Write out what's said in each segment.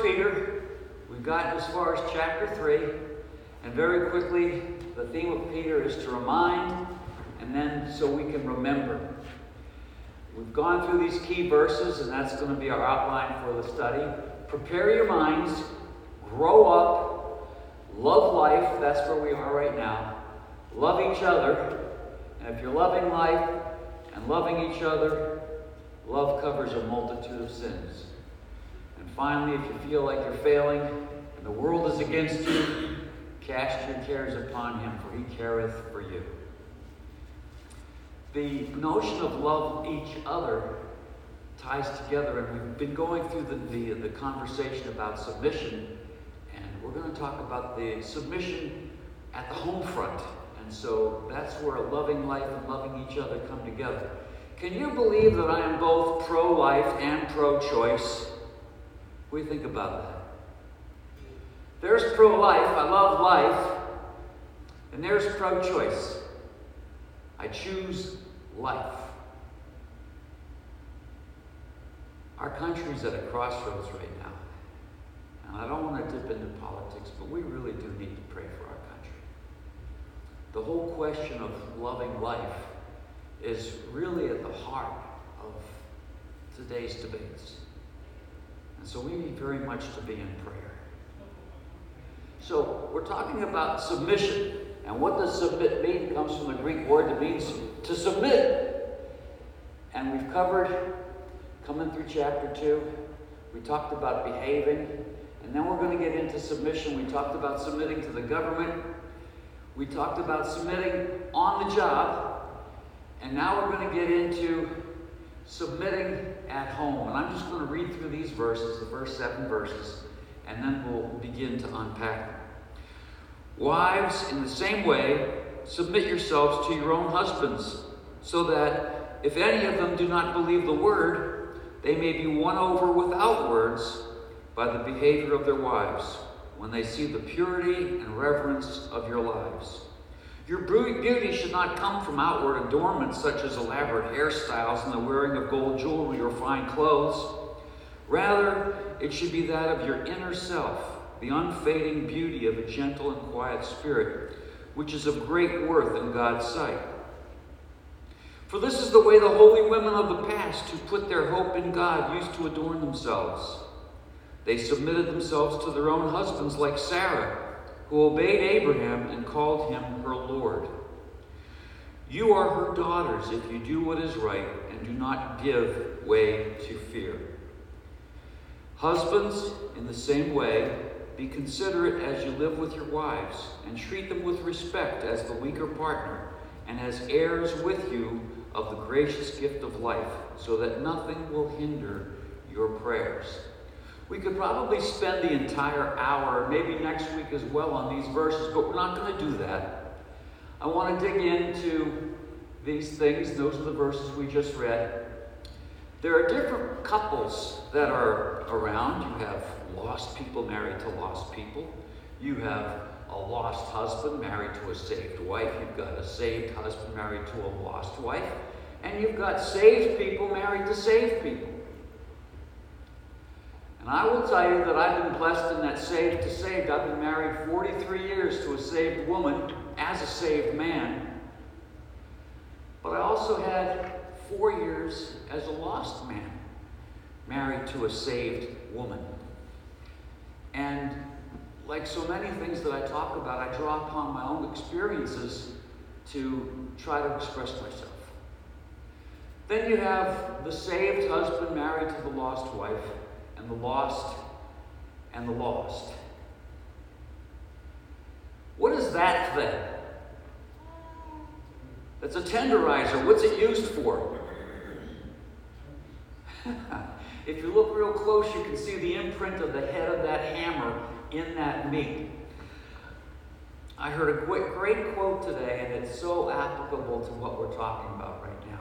Peter, we've gotten as far as chapter 3, and very quickly, the theme of Peter is to remind and then so we can remember. We've gone through these key verses, and that's going to be our outline for the study. Prepare your minds, grow up, love life, that's where we are right now. Love each other, and if you're loving life and loving each other, love covers a multitude of sins. Finally, if you feel like you're failing and the world is against you, cast your cares upon him, for he careth for you. The notion of love each other ties together, and we've been going through the, the, the conversation about submission, and we're going to talk about the submission at the home front. And so that's where a loving life and loving each other come together. Can you believe that I am both pro life and pro choice? What do you think about that? There's pro life, I love life, and there's pro choice. I choose life. Our country's at a crossroads right now. And I don't want to dip into politics, but we really do need to pray for our country. The whole question of loving life is really at the heart of today's debates. And so we need very much to be in prayer. So we're talking about submission. And what does submit mean? Comes from the Greek word that means to submit. And we've covered, coming through chapter 2, we talked about behaving. And then we're going to get into submission. We talked about submitting to the government. We talked about submitting on the job. And now we're going to get into submitting at home. And I'm just going to read through these verses, the first seven verses, and then we'll begin to unpack them. Wives, in the same way, submit yourselves to your own husbands, so that if any of them do not believe the word, they may be won over without words by the behavior of their wives, when they see the purity and reverence of your lives. Your beauty should not come from outward adornments such as elaborate hairstyles and the wearing of gold jewelry or fine clothes. Rather, it should be that of your inner self the unfading beauty of a gentle and quiet spirit, which is of great worth in God's sight. For this is the way the holy women of the past who put their hope in God used to adorn themselves. They submitted themselves to their own husbands, like Sarah, who obeyed Abraham and called him her Lord. You are her daughters if you do what is right and do not give way to fear. Husbands, in the same way, be considerate as you live with your wives, and treat them with respect as the weaker partner, and as heirs with you of the gracious gift of life, so that nothing will hinder your prayers. We could probably spend the entire hour, maybe next week as well, on these verses, but we're not going to do that. I want to dig into these things. Those are the verses we just read. There are different couples that are around. You have lost people married to lost people. You have a lost husband married to a saved wife. You've got a saved husband married to a lost wife. And you've got saved people married to saved people. And I will tell you that I've been blessed in that saved to saved. I've been married 43 years to a saved woman as a saved man. But I also had four years as a lost man married to a saved woman. And like so many things that I talk about, I draw upon my own experiences to try to express myself. Then you have the saved husband married to the lost wife, and the lost and the lost. What is that thing? It's a tenderizer. What's it used for? If you look real close, you can see the imprint of the head of that hammer in that meat. I heard a great quote today, and it's so applicable to what we're talking about right now.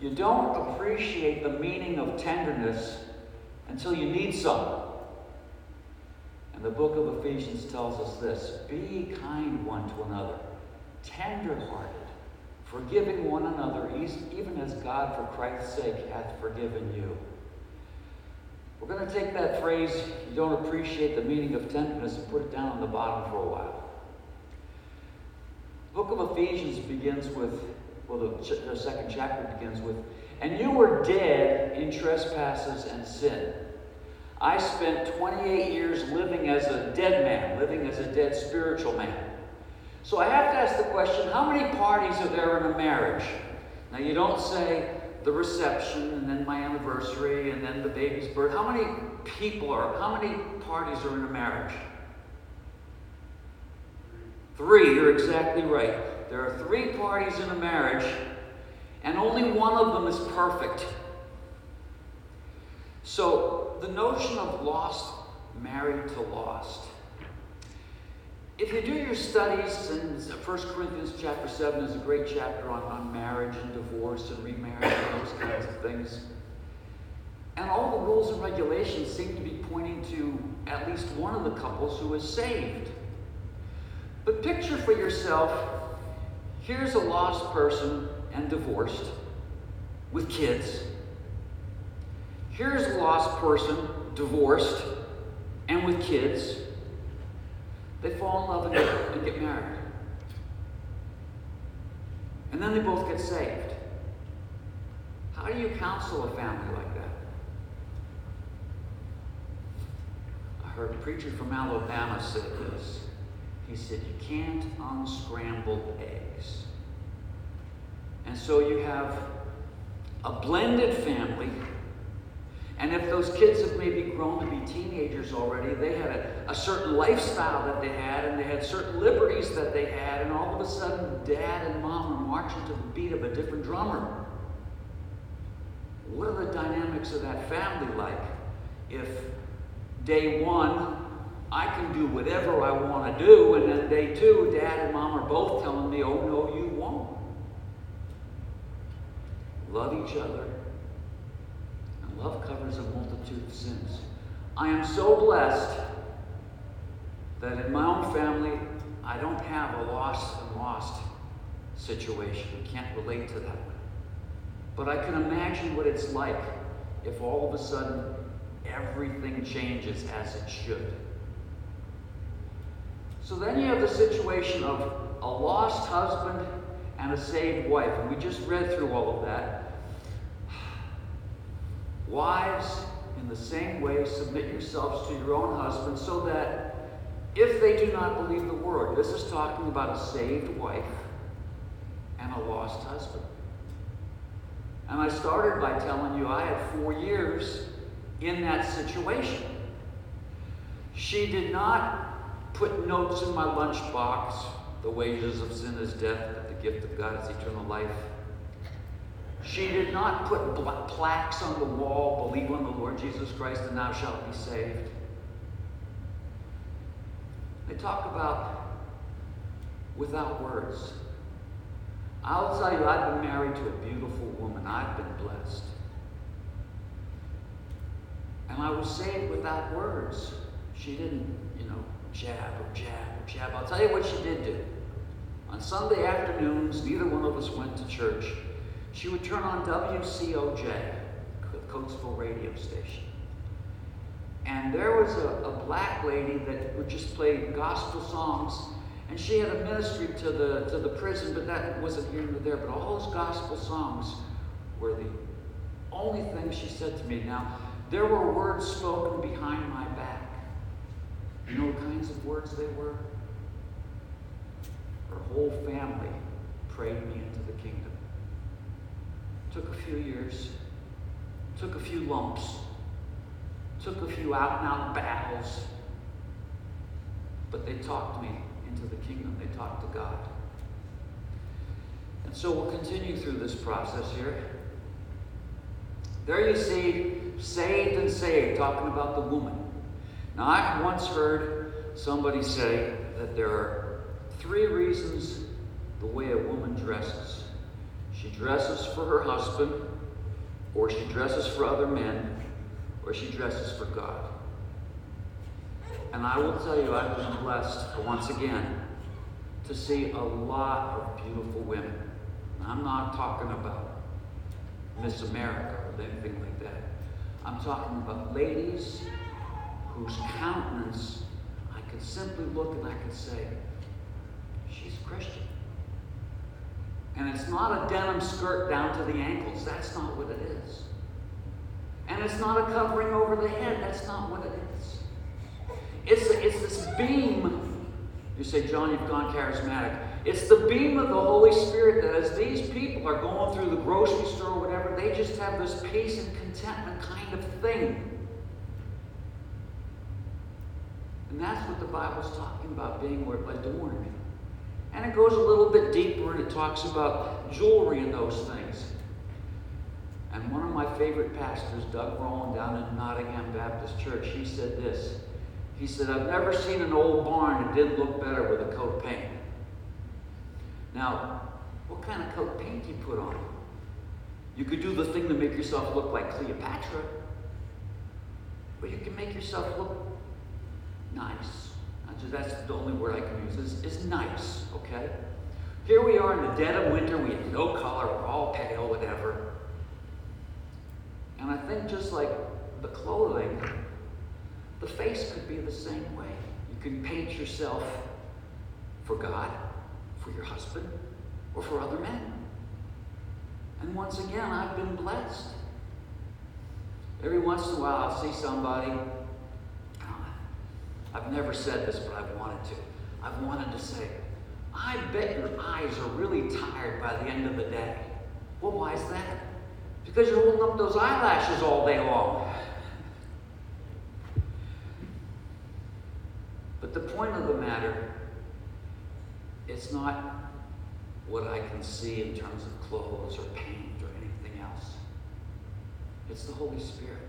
You don't appreciate the meaning of tenderness until you need some. And the book of Ephesians tells us this Be kind one to another, tender-hearted, forgiving one another, even as God, for Christ's sake, hath forgiven you. We're going to take that phrase, you don't appreciate the meaning of tenderness, and put it down on the bottom for a while. The book of Ephesians begins with, well, the, ch- the second chapter begins with, and you were dead in trespasses and sin. I spent 28 years living as a dead man, living as a dead spiritual man. So I have to ask the question how many parties are there in a marriage? Now, you don't say the reception and then my anniversary and then the baby's birth. How many people are, how many parties are in a marriage? Three, you're exactly right. There are three parties in a marriage, and only one of them is perfect. So, the notion of lost, married to lost. If you do your studies, and 1 Corinthians chapter 7 is a great chapter on, on marriage and divorce and remarriage and those kinds of things. And all the rules and regulations seem to be pointing to at least one of the couples who is saved. But picture for yourself here's a lost person and divorced with kids. Here's a lost person, divorced, and with kids. They fall in love and get, married. And then they both get saved. How do you counsel a family like that? I heard a preacher from Alabama say this. He said, You can't unscramble eggs. And so you have a blended family and if those kids have maybe grown to be teenagers already, they had a, a, certain lifestyle that they had, and they had certain liberties that they had, and all of a sudden, dad and mom are marching to the beat of a different drummer. What are the dynamics of that family like if day one, I can do whatever I want to do, and then day two, dad and mom are both telling me, oh no, you won't? Love each other And Love covers a multitude of sins. I am so blessed that in my own family, I don't have a lost and lost situation. I can't relate to that one. But I can imagine what it's like if all of a sudden everything changes as it should. So then you have the situation of a lost husband and a saved wife. And we just read through all of that. Wives, in the same way, submit yourselves to your own husbands so that if they do not believe the word, this is talking about a saved wife and a lost husband. And I started by telling you I had four years in that situation. She did not put notes in my lunchbox the wages of sin is death, but the gift of God is eternal life. She did not put plaques on the wall, believe on the Lord Jesus Christ and thou shalt be saved. They talk about without words. I'll tell you, I've been married to a beautiful woman. I've been blessed. And I was saved without words. She didn't, you know, jab or jab or jab. I'll tell you what she did do. On Sunday afternoons, neither one of us went to church. She would turn on WCOJ, the Coatesville radio station. And there was a, a black lady that would just play gospel songs. And she had a ministry to the, to the prison, but that wasn't here nor there. But all those gospel songs were the only thing she said to me. Now, there were words spoken behind my back. You know what kinds of words they were? Her whole family prayed me into the kingdom. Took a few years, took a few lumps, took a few out and out battles, but they talked me into the kingdom. They talked to God. And so we'll continue through this process here. There you see, saved and saved, talking about the woman. Now, I once heard somebody say that there are three reasons the way a woman dresses. She dresses for her husband, or she dresses for other men, or she dresses for God. And I will tell you, I've been blessed once again to see a lot of beautiful women. I'm not talking about Miss America or anything like that. I'm talking about ladies whose countenance I could simply look and I could say, she's Christian. And it's not a denim skirt down to the ankles. That's not what it is. And it's not a covering over the head. That's not what it is. It's, it's this beam. You say, John, you've gone charismatic. It's the beam of the Holy Spirit that as these people are going through the grocery store or whatever, they just have this peace and contentment kind of thing. And that's what the Bible's talking about being adorned. And it goes a little bit deeper and it talks about jewelry and those things. And one of my favorite pastors, Doug Rowan, down in Nottingham Baptist Church, he said this. He said, I've never seen an old barn that didn't look better with a coat of paint. Now, what kind of coat of paint do you put on? You could do the thing to make yourself look like Cleopatra, but you can make yourself look nice. That's the only word I can use. Is, is nice, okay? Here we are in the dead of winter. We have no color. We're all pale, whatever. And I think just like the clothing, the face could be the same way. You can paint yourself for God, for your husband, or for other men. And once again, I've been blessed. Every once in a while, I'll see somebody I've never said this, but I've wanted to. I've wanted to say, I bet your eyes are really tired by the end of the day. Well, why is that? Because you're holding up those eyelashes all day long. But the point of the matter, it's not what I can see in terms of clothes or paint or anything else. It's the Holy Spirit.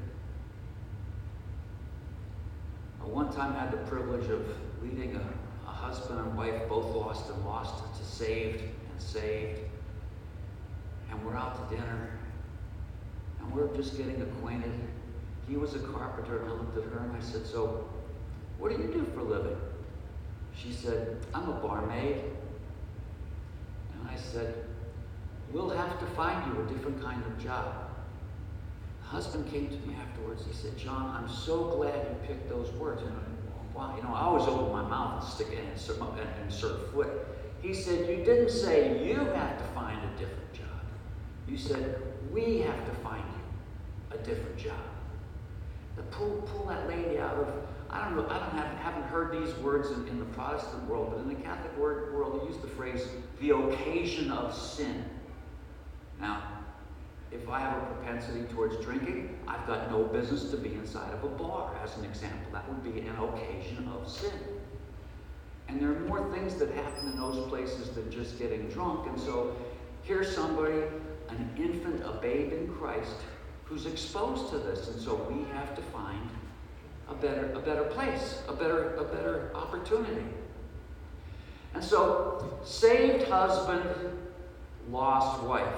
I one time I had the privilege of leading a, a husband and wife, both lost and lost, to saved and saved. And we're out to dinner, and we're just getting acquainted. He was a carpenter, and I looked at her and I said, So, what do you do for a living? She said, I'm a barmaid. And I said, We'll have to find you a different kind of job husband came to me afterwards. He said, John, I'm so glad you picked those words. And I, you know, I always open my mouth and stick it and insert, insert foot. He said, You didn't say you have to find a different job. You said, We have to find you a different job. To pull, pull that lady out of, I don't know, I don't have, haven't heard these words in, in the Protestant world, but in the Catholic world, they use the phrase the occasion of sin. Now, if I have a propensity towards drinking, I've got no business to be inside of a bar, as an example. That would be an occasion of sin. And there are more things that happen in those places than just getting drunk. And so here's somebody, an infant, a babe in Christ, who's exposed to this. And so we have to find a better, a better place, a better, a better opportunity. And so, saved husband, lost wife.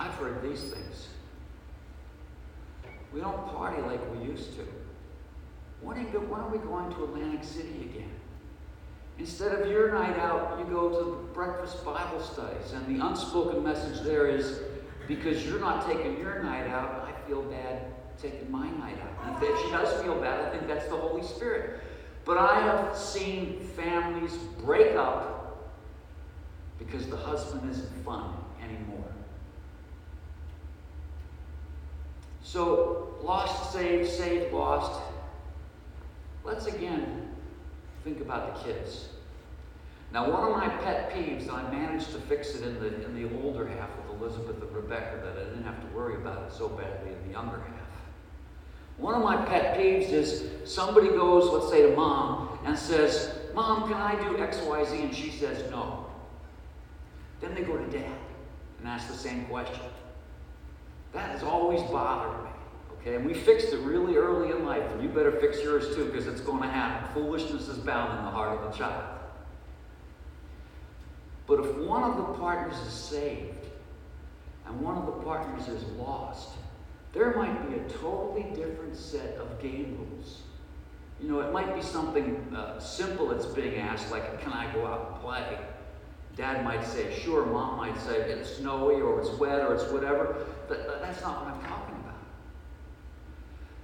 I've heard these things. We don't party like we used to. When are, you, when are we going to Atlantic City again? Instead of your night out, you go to breakfast Bible studies. And the unspoken message there is because you're not taking your night out, I feel bad taking my night out. And if she does feel bad, I think that's the Holy Spirit. But I have seen families break up because the husband isn't fun anymore. So, lost, saved, saved, lost. Let's again think about the kids. Now, one of my pet peeves, and I managed to fix it in the, in the older half with Elizabeth and Rebecca, that I didn't have to worry about it so badly in the younger half. One of my pet peeves is somebody goes, let's say to mom, and says, Mom, can I do X, Y, Z? And she says no. Then they go to dad and ask the same question. That has always bothered me. Okay, and we fixed it really early in life, and you better fix yours too, because it's going to happen. Foolishness is bound in the heart of the child. But if one of the partners is saved and one of the partners is lost, there might be a totally different set of game rules. You know, it might be something uh, simple that's being asked, like, can I go out and play? Dad might say, sure, mom might say it's snowy or it's wet or it's whatever. But that's not what I'm talking about.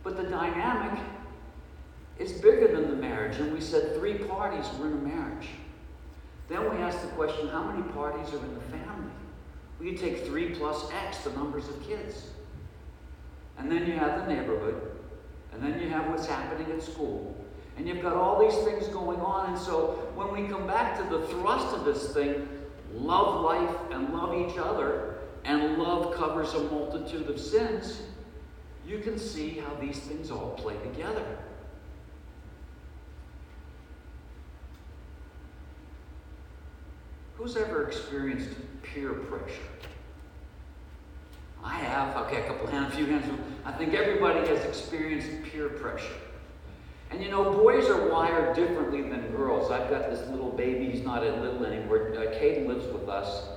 But the dynamic is bigger than the marriage. And we said three parties were in a marriage. Then we asked the question, how many parties are in the family? We could take three plus X, the numbers of kids. And then you have the neighborhood. And then you have what's happening at school. And you've got all these things going on. And so when we come back to the thrust of this thing, love life and love each other, and love covers a multitude of sins, you can see how these things all play together. Who's ever experienced peer pressure? I have. Okay, a couple hands, a few hands. I think everybody has experienced peer pressure. And you know, boys are wired differently than girls. I've got this little baby, he's not a little anymore. Uh, Caden lives with us,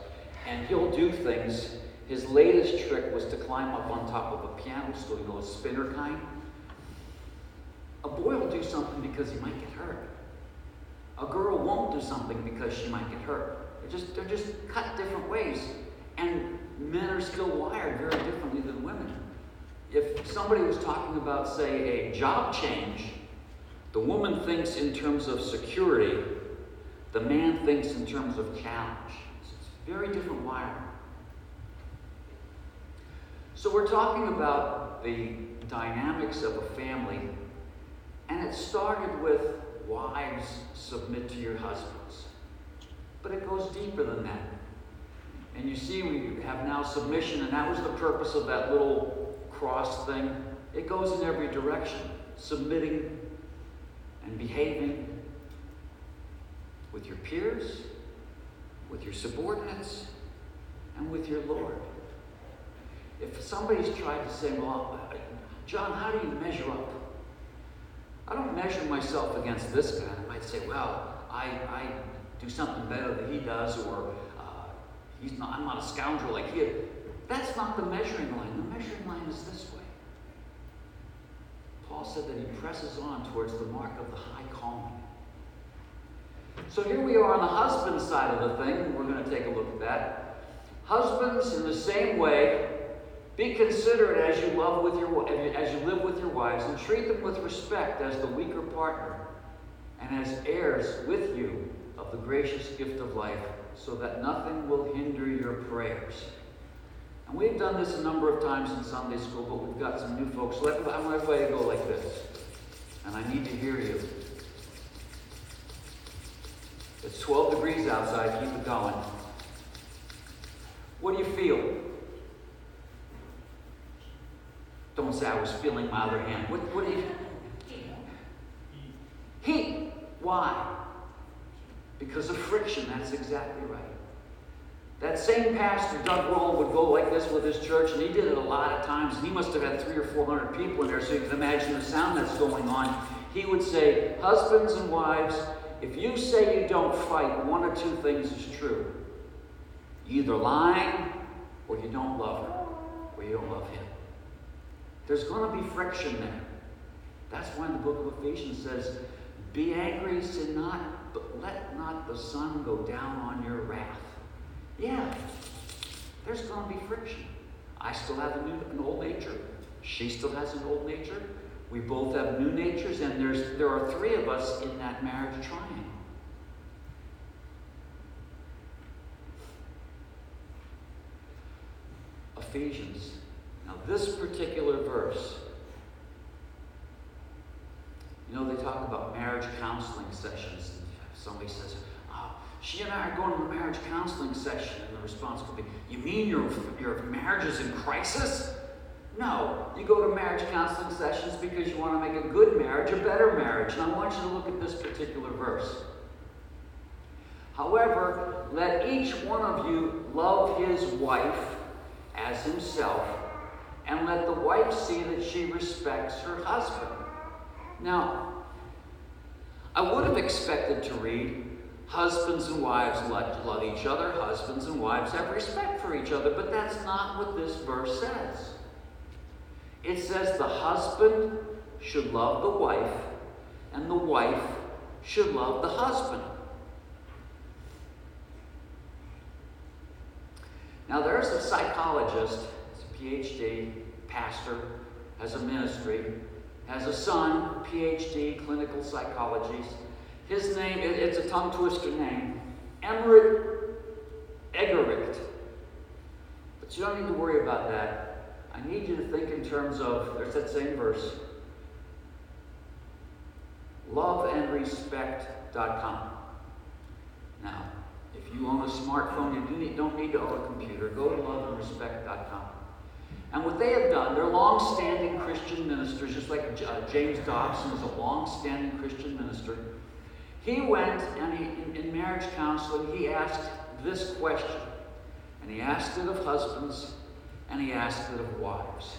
and he'll do things. His latest trick was to climb up on top of a piano stool, you know, a spinner kind. A boy will do something because he might get hurt. A girl won't do something because she might get hurt. They're just, they're just cut different ways. And men are still wired very differently than women. If somebody was talking about, say, a job change, the woman thinks in terms of security, the man thinks in terms of challenge. It's very different wiring. So we're talking about the dynamics of a family, and it started with wives submit to your husbands. But it goes deeper than that. And you see, we have now submission, and that was the purpose of that little cross thing. It goes in every direction, submitting and behaving with your peers, with your subordinates, and with your Lord. If somebody's tried to say, well, John, how do you measure up? I don't measure myself against this guy. I might say, well, I, I do something better than he does, or uh, he's not, I'm not a scoundrel like he. That's not the measuring line. The measuring line is this way. Paul said that he presses on towards the mark of the high calling. So here we are on the husband side of the thing. And we're going to take a look at that. Husbands, in the same way, be considerate as you love with your as you live with your wives, and treat them with respect as the weaker partner, and as heirs with you of the gracious gift of life, so that nothing will hinder your prayers. And we've done this a number of times in Sunday school, but we've got some new folks. Let, I want everybody to go like this. And I need to hear you. It's 12 degrees outside. Keep it going. What do you feel? Don't say I was feeling my other hand. What, what do you? Heat. Why? Because of friction. That's exactly right. That same pastor, Doug Roll, would go like this with his church, and he did it a lot of times. He must have had three or four hundred people in there, so you can imagine the sound that's going on. He would say, Husbands and wives, if you say you don't fight, one or two things is true. You either lying, or you don't love her, or you don't love him. There's going to be friction there. That's why the book of Ephesians says, Be angry, sin not, but let not the sun go down on your wrath. Yeah, there's going to be friction. I still have a new, an old nature. She still has an old nature. We both have new natures, and there's there are three of us in that marriage triangle. Ephesians. Now, this particular verse, you know, they talk about marriage counseling sessions. And somebody says, she and I are going to a marriage counseling session, and the response could be, You mean your, your marriage is in crisis? No, you go to marriage counseling sessions because you want to make a good marriage a better marriage. And I want you to look at this particular verse. However, let each one of you love his wife as himself, and let the wife see that she respects her husband. Now, I would have expected to read, Husbands and wives love, each other. Husbands and wives have respect for each other. But that's not what this verse says. It says the husband should love the wife, and the wife should love the husband. Now, there's a psychologist, he's a PhD, pastor, has a ministry, has a son, PhD, clinical psychology. His name, it's a tongue twister name, Emmerich Eggerichs. But you don't need to worry about that. I need you to think in terms of, there's that same verse, loveandrespect.com. Now, if you own a smartphone, you don't need to own a computer. Go to loveandrespect.com. And what they have done, they're long-standing Christian ministers, just like uh, James Dobson is a long-standing Christian minister. He went and he, in, marriage counseling, he asked this question. And he asked it of husbands, and he asked it of wives.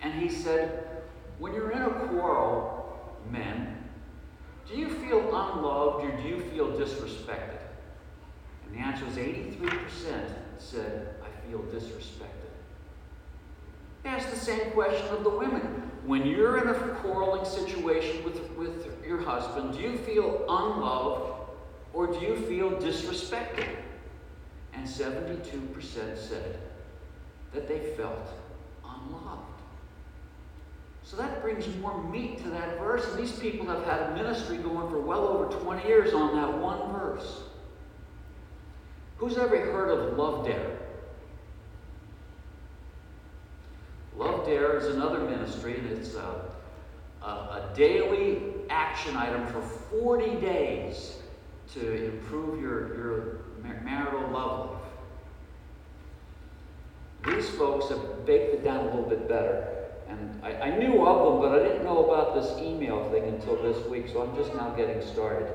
And he said, when you're in a quarrel, men, do you feel unloved or do you feel disrespected? And the answer was 83% said, I feel disrespected. Ask the same question of the women. When you're in a quarreling situation with, with your husband, do you feel unloved or do you feel disrespected? And 72% said that they felt unloved. So that brings more meat to that verse. And these people have had a ministry going for well over 20 years on that one verse. Who's ever heard of Love Dare? Love Dare is another ministry, and it's a, a, a daily action item for 40 days to improve your, your marital love life. These folks have baked it down a little bit better. And I, I, knew of them, but I didn't know about this email thing until this week, so I'm just now getting started.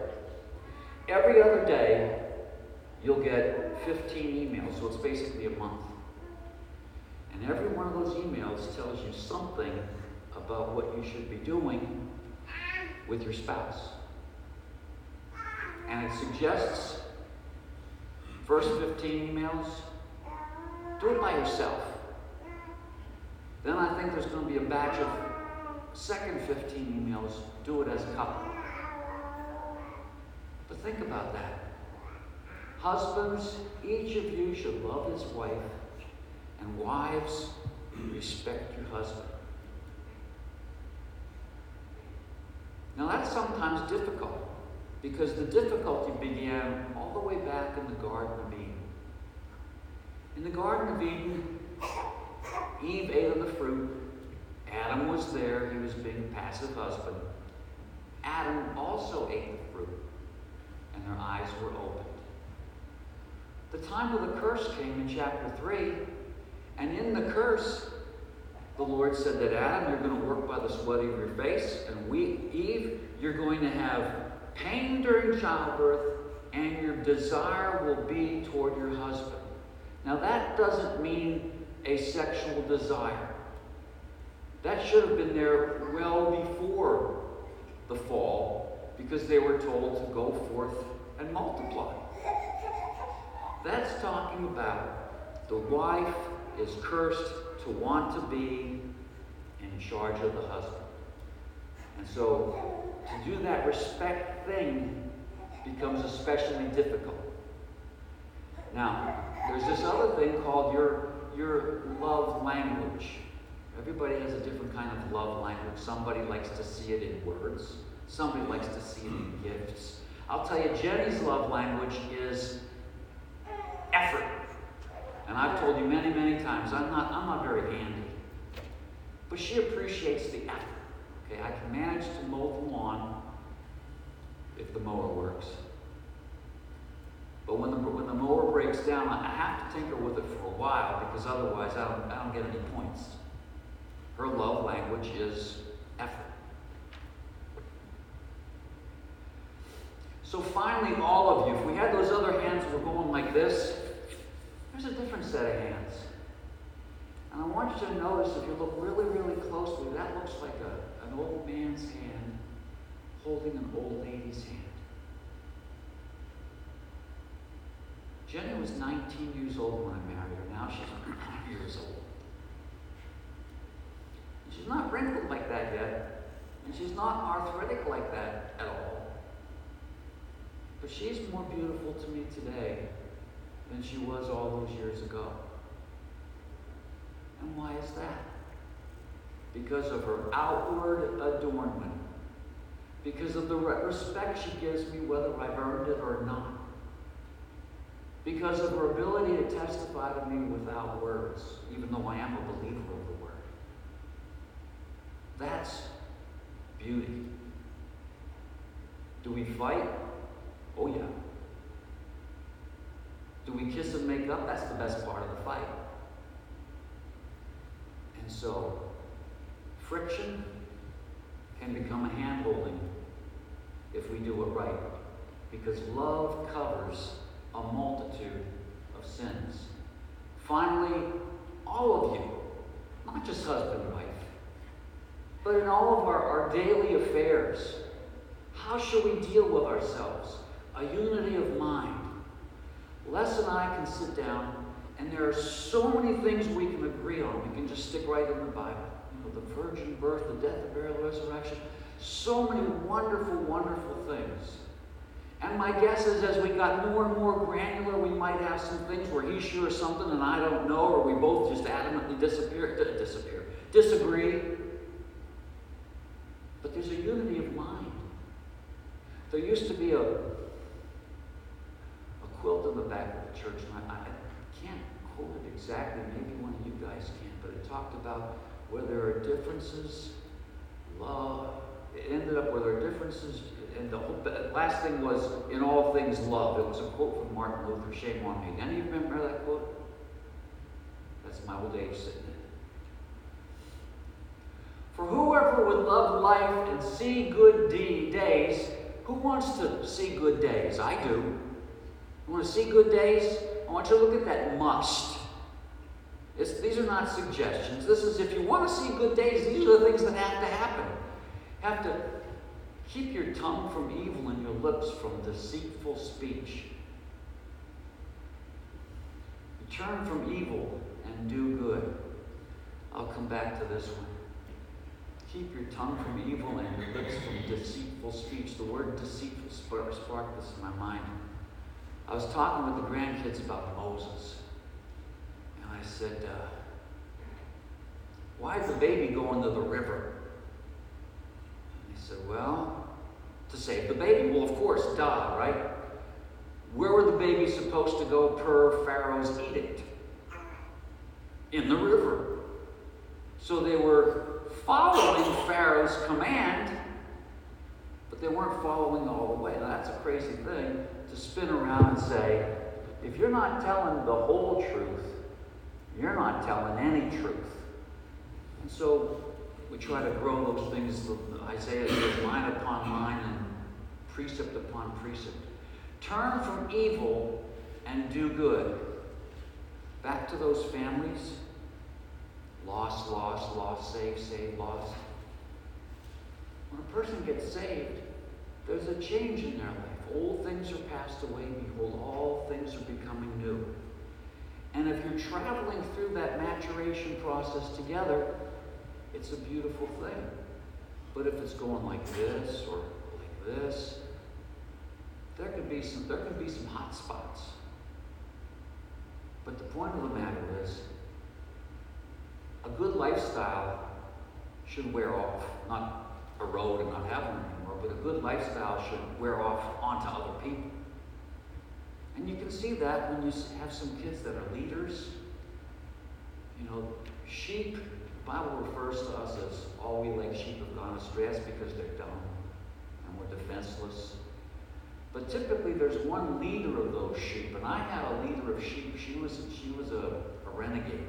Every other day, you'll get 15 emails, so it's basically a month. And every one of those emails tells you something about what you should be doing with your spouse. And it suggests, first 15 emails, do it by yourself. Then I think there's going to be a batch of second 15 emails, do it as a couple. But think about that. Husbands, each of you should love his wife and wives, respect your husband. Now that's sometimes difficult because the difficulty began all the way back in the Garden of Eden. In the Garden of Eden, Eve ate of the fruit. Adam was there. He was being passive husband. Adam also ate the fruit, and their eyes were opened. The time of the curse came in chapter 3 and in the curse, the Lord said that Adam, you're going to work by the sweat of your face, and we, Eve, you're going to have pain during childbirth, and your desire will be toward your husband. Now, that doesn't mean a sexual desire. That should have been there well before the fall, because they were told to go forth and multiply. That's talking about the wife is cursed to want to be in charge of the husband. And so to do that respect thing becomes especially difficult. Now, there's this other thing called your, your love language. Everybody has a different kind of love language. Somebody likes to see it in words. Somebody likes to see it in gifts. I'll tell you, Jenny's love language is effort. And I've told you many, many times, I'm not, I'm not very handy. But she appreciates the effort. Okay, I can manage to mow the lawn if the mower works. But when the, when the mower breaks down, I have to tinker with it for a while because otherwise I don't, I don't get any points. Her love language is effort. So finally, all of you, if we had those other hands were going like this, there's a different set of hands. And I want you to notice if you look really, really closely, that looks like a, an old man's hand holding an old lady's hand. Jenny was 19 years old when I married her. Now she's 100 years old. And she's not wrinkled like that yet. And she's not arthritic like that at all. But she's more beautiful to me today than she was all those years ago. And why is that? Because of her outward adornment. Because of the respect she gives me, whether I've earned it or not. Because of her ability to testify to me without words, even though I am a believer of the word. That's beauty. Do we fight? Oh, yeah. Do we kiss and make up? That's the best part of the fight. And so, friction can become a hand holding if we do it right. Because love covers a multitude of sins. Finally, all of you, not just husband and wife, but in all of our, our daily affairs, how shall we deal with ourselves? A unity of mind. Les and I can sit down, and there are so many things we can agree on. We can just stick right in the Bible. You know, the virgin birth, the death, the burial, the resurrection. So many wonderful, wonderful things. And my guess is as we got more and more granular, we might have some things where he's sure something and I don't know, or we both just adamantly disappear, disappear, disagree. But there's a unity of mind. There used to be a quilt on the back of the church, I, I can't quote it exactly, maybe one of you guys can, but it talked about where there are differences, love. It ended up where there are differences, and the, whole, the last thing was, in all things, love. It was a quote from Martin Luther, shame on me. Any of you remember that quote? That's my old age sitting there. For whoever would love life and see good days, who wants to see good days? I do. You want to see good days? I want you to look at that must. It's, these are not suggestions. This is if you want to see good days, these are the things that have to happen. Have to keep your tongue from evil and your lips from deceitful speech. Turn from evil and do good. I'll come back to this one. Keep your tongue from evil and your lips from deceitful speech. The word deceitful sparked this in my mind. I was talking with the grandkids about Moses. And I said, uh, Why is the baby going to the river? And they said, Well, to save the baby. Well, of course, duh, right? Where were the babies supposed to go per Pharaoh's edict? In the river. So they were following Pharaoh's command, but they weren't following all the way. Now, that's a crazy thing spin around and say, if you're not telling the whole truth, you're not telling any truth. And so we try to grow those things. Isaiah says line upon line and precept upon precept. Turn from evil and do good. Back to those families Lost, lost, lost, saved, saved, lost. When a person gets saved, there's a change in their life. Old things are passed away. Behold, all things are becoming new. And if you're traveling through that maturation process together, it's a beautiful thing. But if it's going like this or like this, there could be some there could be some hot spots. But the point of the matter is a good lifestyle should wear off, not erode and not have one anymore, but a good lifestyle should wear off onto other people. And you can see that when you have some kids that are leaders. You know, sheep, the Bible refers to us as all we like sheep have gone astray. Because they're dumb and we're defenseless. But typically there's one leader of those sheep, and I had a leader of sheep. She was, she was a, a renegade.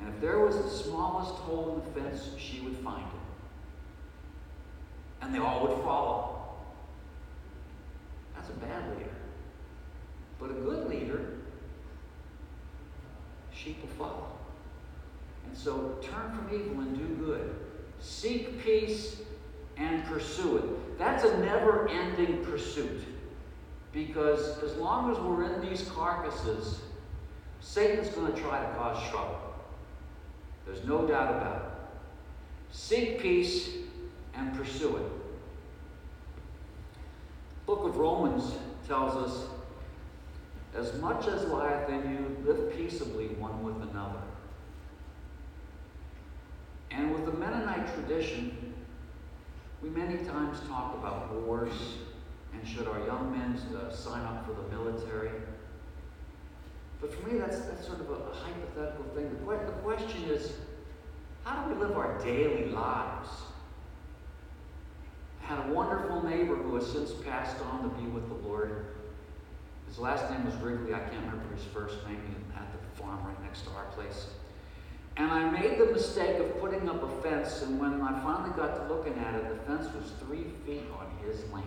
And if there was the smallest hole in the fence, she would find it. And they all would follow. That's a bad leader. But a good leader, sheep will follow. And so turn from evil and do good. Seek peace and pursue it. That's a never ending pursuit. Because as long as we're in these carcasses, Satan's going to try to cause trouble. There's no doubt about it. Seek peace and pursue it. Book of Romans tells us as much as lieth in you, live peaceably one with another. And with the Mennonite tradition, we many times talk about wars and should our young men uh, sign up for the military. But for me, that's, that's sort of a, hypothetical thing. The question is how do we live our daily lives? Had a wonderful neighbor who has since passed on to be with the Lord. His last name was Wrigley. I can't remember his first name. He had the farm right next to our place. And I made the mistake of putting up a fence, and when I finally got to looking at it, the fence was three feet on his land.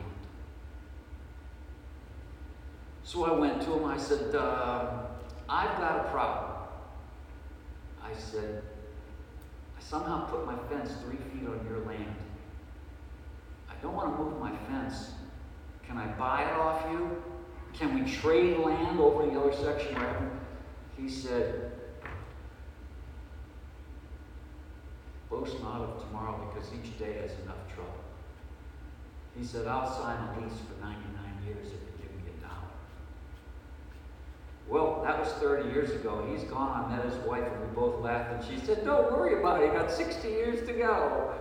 So I went to him. I said, uh, I've got a problem. I said, I somehow put my fence three feet on your land. Don't want to move my fence. Can I buy it off you? Can we trade land over the other section He said, Boast not of tomorrow because each day has enough trouble. He said, I'll sign a lease for 99 years if you give me a dollar. Well, that was 30 years ago. He's gone. I met his wife and we both laughed and she said, Don't worry about it. You got 60 years to go.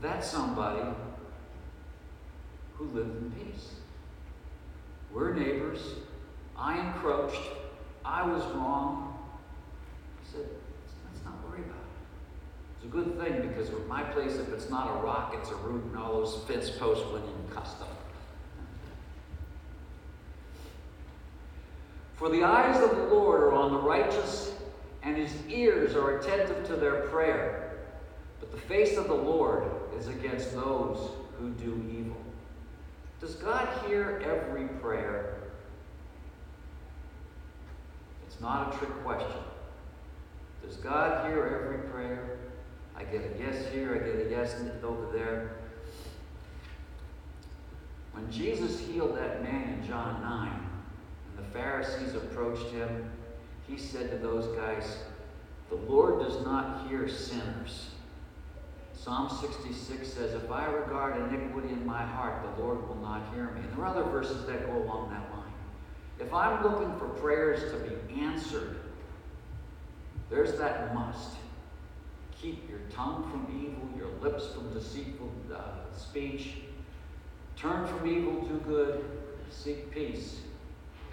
That's somebody who lived in peace. We're neighbors. I encroached. I was wrong. He said, let's not worry about it. It's a good thing because with my place, if it's not a rock, it's a root, and all those fence posts went in custom. For the eyes of the Lord are on the righteous, and his ears are attentive to their prayer. But the face of the Lord is against those who do evil. Does God hear every prayer? It's not a trick question. Does God hear every prayer? I get a yes here, I get a yes over there. When Jesus healed that man in John 9, and the Pharisees approached him, he said to those guys, The Lord does not hear sinners. Psalm 66 says, If I regard iniquity in my heart, the Lord will not hear me. And there are other verses that go along that line. If I'm looking for prayers to be answered, there's that must. Keep your tongue from evil, your lips from deceitful uh, speech. Turn from evil, do good, seek peace,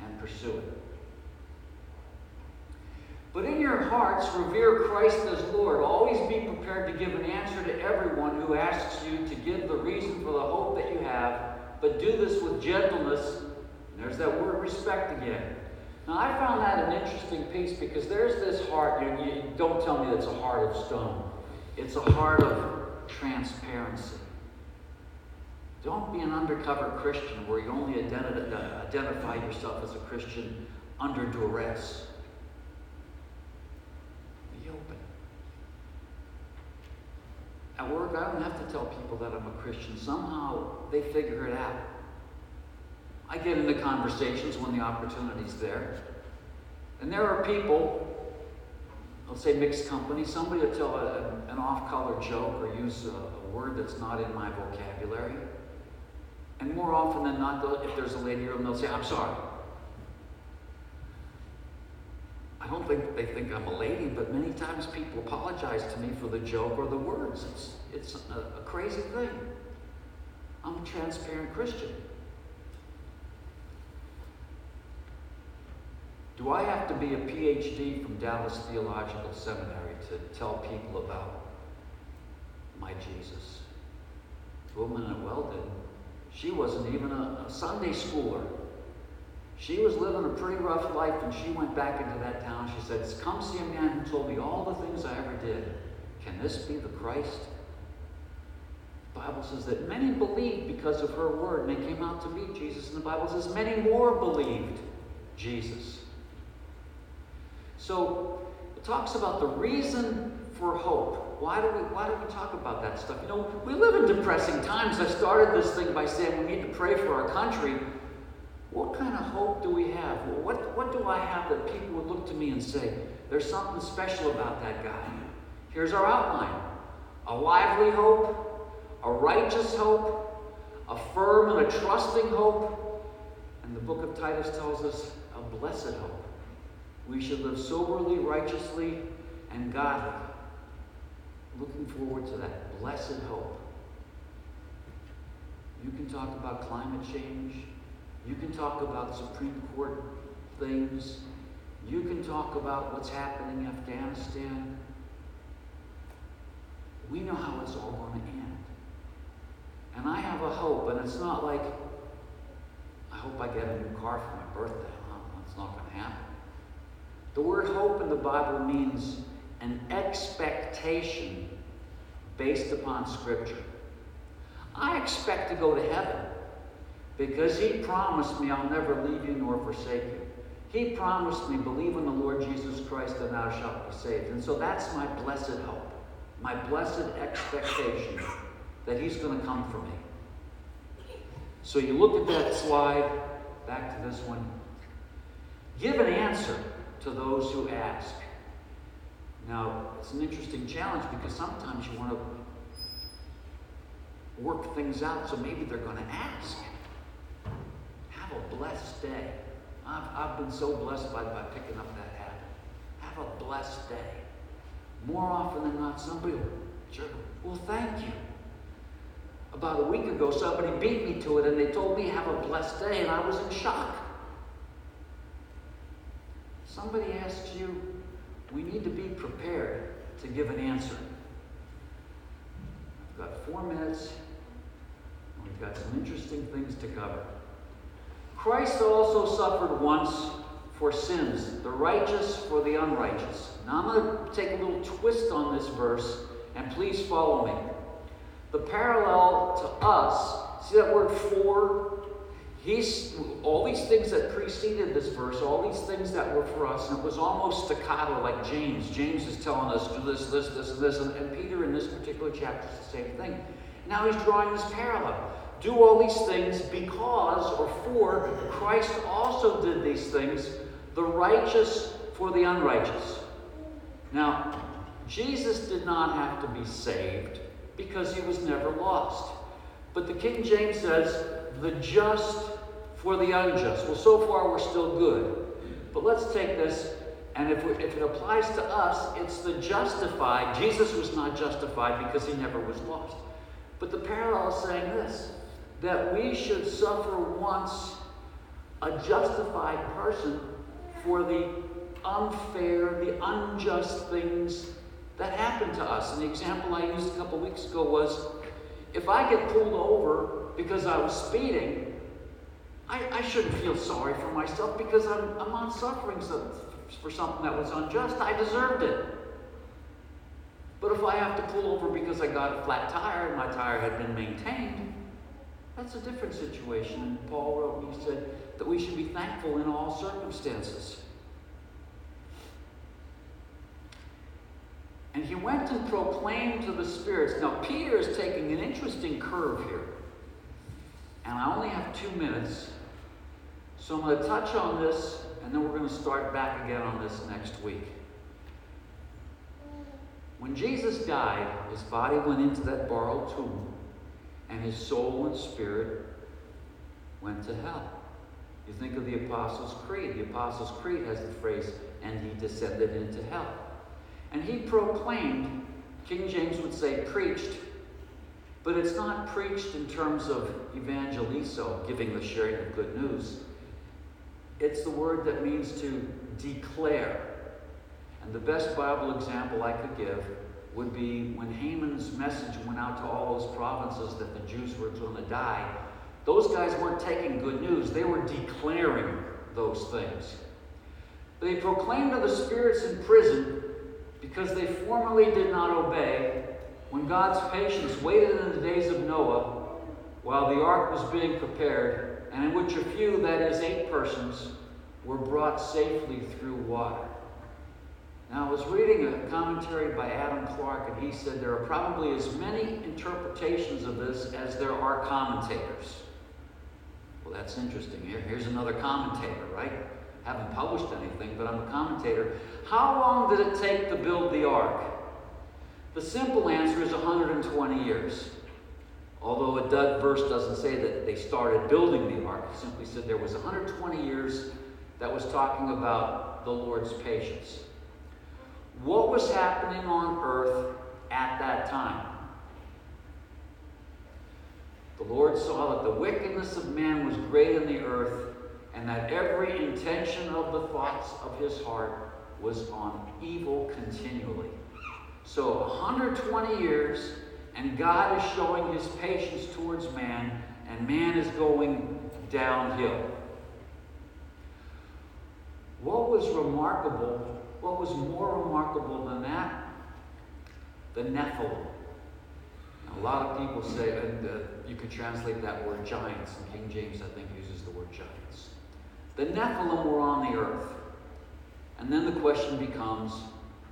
and pursue it. But in your hearts, revere Christ as Lord. Always be prepared to give an answer to everyone who asks you to give the reason for the hope that you have, but do this with gentleness. And there's that word respect again. Now, I found that an interesting piece because there's this heart. You, you don't tell me that's a heart of stone. It's a heart of transparency. Don't be an undercover Christian where you only identi- identify yourself as a Christian under duress. Be open. At work, I don't have to tell people that I'm a Christian. Somehow they figure it out. I get into conversations when the opportunity's there. And there are people, let's say mixed company, somebody will tell a, an off color joke or use a, a, word that's not in my vocabulary. And more often than not, if there's a lady here, they'll say, I'm sorry. I don't think they think I'm a lady, but many times people apologize to me for the joke or the words. It's, it's a, a crazy thing. I'm a transparent Christian. Do I have to be a PhD from Dallas Theological Seminary to tell people about my Jesus? The woman at Weldon, she wasn't even a, a Sunday schooler. She was living a pretty rough life and she went back into that town. She said, Come see a man who told me all the things I ever did. Can this be the Christ? The Bible says that many believed because of her word and they came out to meet Jesus. And the Bible says many more believed Jesus. So it talks about the reason for hope. Why do we why do we talk about that stuff? You know, we live in depressing times. I started this thing by saying we need to pray for our country. What kind of hope do we have? What, what do I have that people would look to me and say, there's something special about that guy? Here's our outline a lively hope, a righteous hope, a firm and a trusting hope, And the book of Titus tells us a blessed hope. We should live soberly, righteously, and godly. Looking forward to that blessed hope. You can talk about climate change. You can talk about Supreme Court things. You can talk about what's happening in Afghanistan. We know how it's all going to end. And I have a hope, and it's not like, I hope I get a new car for my birthday. That's not going to happen. The word hope in the Bible means an expectation based upon Scripture. I expect to go to heaven because He promised me I'll never leave you nor forsake you. He promised me, believe in the Lord Jesus Christ and thou shalt be saved. And so that's my blessed hope, my blessed expectation that He's going to come for me. So you look at that slide, back to this one. Give an answer to those who ask. Now, it's an interesting challenge because sometimes you want to work things out so maybe they're going to ask. Have a blessed day. I've, I've been so blessed by, by picking up that habit. Have a blessed day. More often than not, somebody will, sure, well, thank you. About a week ago, somebody beat me to it and they told me, have a blessed day, and I was in shock. Somebody asks you, we need to be prepared to give an answer. I've got four minutes, and we've got some interesting things to cover. Christ also suffered once for sins, the righteous for the unrighteous. Now I'm going to take a little twist on this verse, and please follow me. The parallel to us, see that word for? He's all these things that preceded this verse, all these things that were for us, and it was almost staccato like James. James is telling us do this, this, this, and this, and, and Peter in this particular chapter is the same thing. Now he's drawing this parallel do all these things because or for Christ also did these things, the righteous for the unrighteous. Now, Jesus did not have to be saved because he was never lost. But the King James says, the just for the unjust. Well, so far we're still good. But let's take this, and if, if it applies to us, it's the justified. Jesus was not justified because he never was lost. But the parallel is saying this that we should suffer once a justified person for the unfair, the unjust things that happen to us. And the example I used a couple weeks ago was if I get pulled over because I was speeding, I, I shouldn't feel sorry for myself because I'm, I'm not suffering for something that was unjust. I deserved it. But if I have to pull over because I got a flat tire and my tire had been maintained, that's a different situation. And Paul wrote he said that we should be thankful in all circumstances. And he went and proclaimed to the spirits. Now, Peter is taking an interesting curve here. And I only have two minutes. So I'm going to touch on this, and then we're going to start back again on this next week. When Jesus died, his body went into that borrowed tomb and his soul and spirit went to hell. You think of the Apostles' Creed. The Apostles' Creed has the phrase, and he descended into hell. And he proclaimed, King James would say preached, but it's not preached in terms of evangelizo, giving the sharing of good news. It's the word that means to declare. And the best Bible example I could give would be when Haman's message went out to all those provinces that the Jews were going to die. Those guys weren't taking good news, they were declaring those things. They proclaimed to the spirits in prison because they formerly did not obey when God's patience waited in the days of Noah while the ark was being prepared, and in which a few, that is, eight persons, were brought safely through water. Now, I was reading a commentary by Adam Clarke, and he said there are probably as many interpretations of this as there are commentators. Well, that's interesting. Here, here's another commentator, right? Haven't published anything, but I'm a commentator. How long did it take to build the ark? The simple answer is 120 years. Although a verse doesn't say that they started building the ark, it simply said there was 120 years that was talking about the Lord's patience. What was happening on earth at that time? The Lord saw that the wickedness of man was great in the earth, and that every intention of the thoughts of his heart was on evil continually. So 120 years, and God is showing his patience towards man, and man is going downhill. What was remarkable, what was more remarkable than that? The Nephilim. A lot of people say, and uh, you could translate that word giants, and King James, I think, uses the word giants. The Nephilim were on the earth. And then the question becomes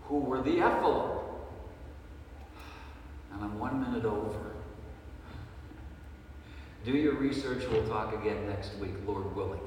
who were the Nephilim? And I'm one minute over. Do your research. We'll talk again next week, Lord willing.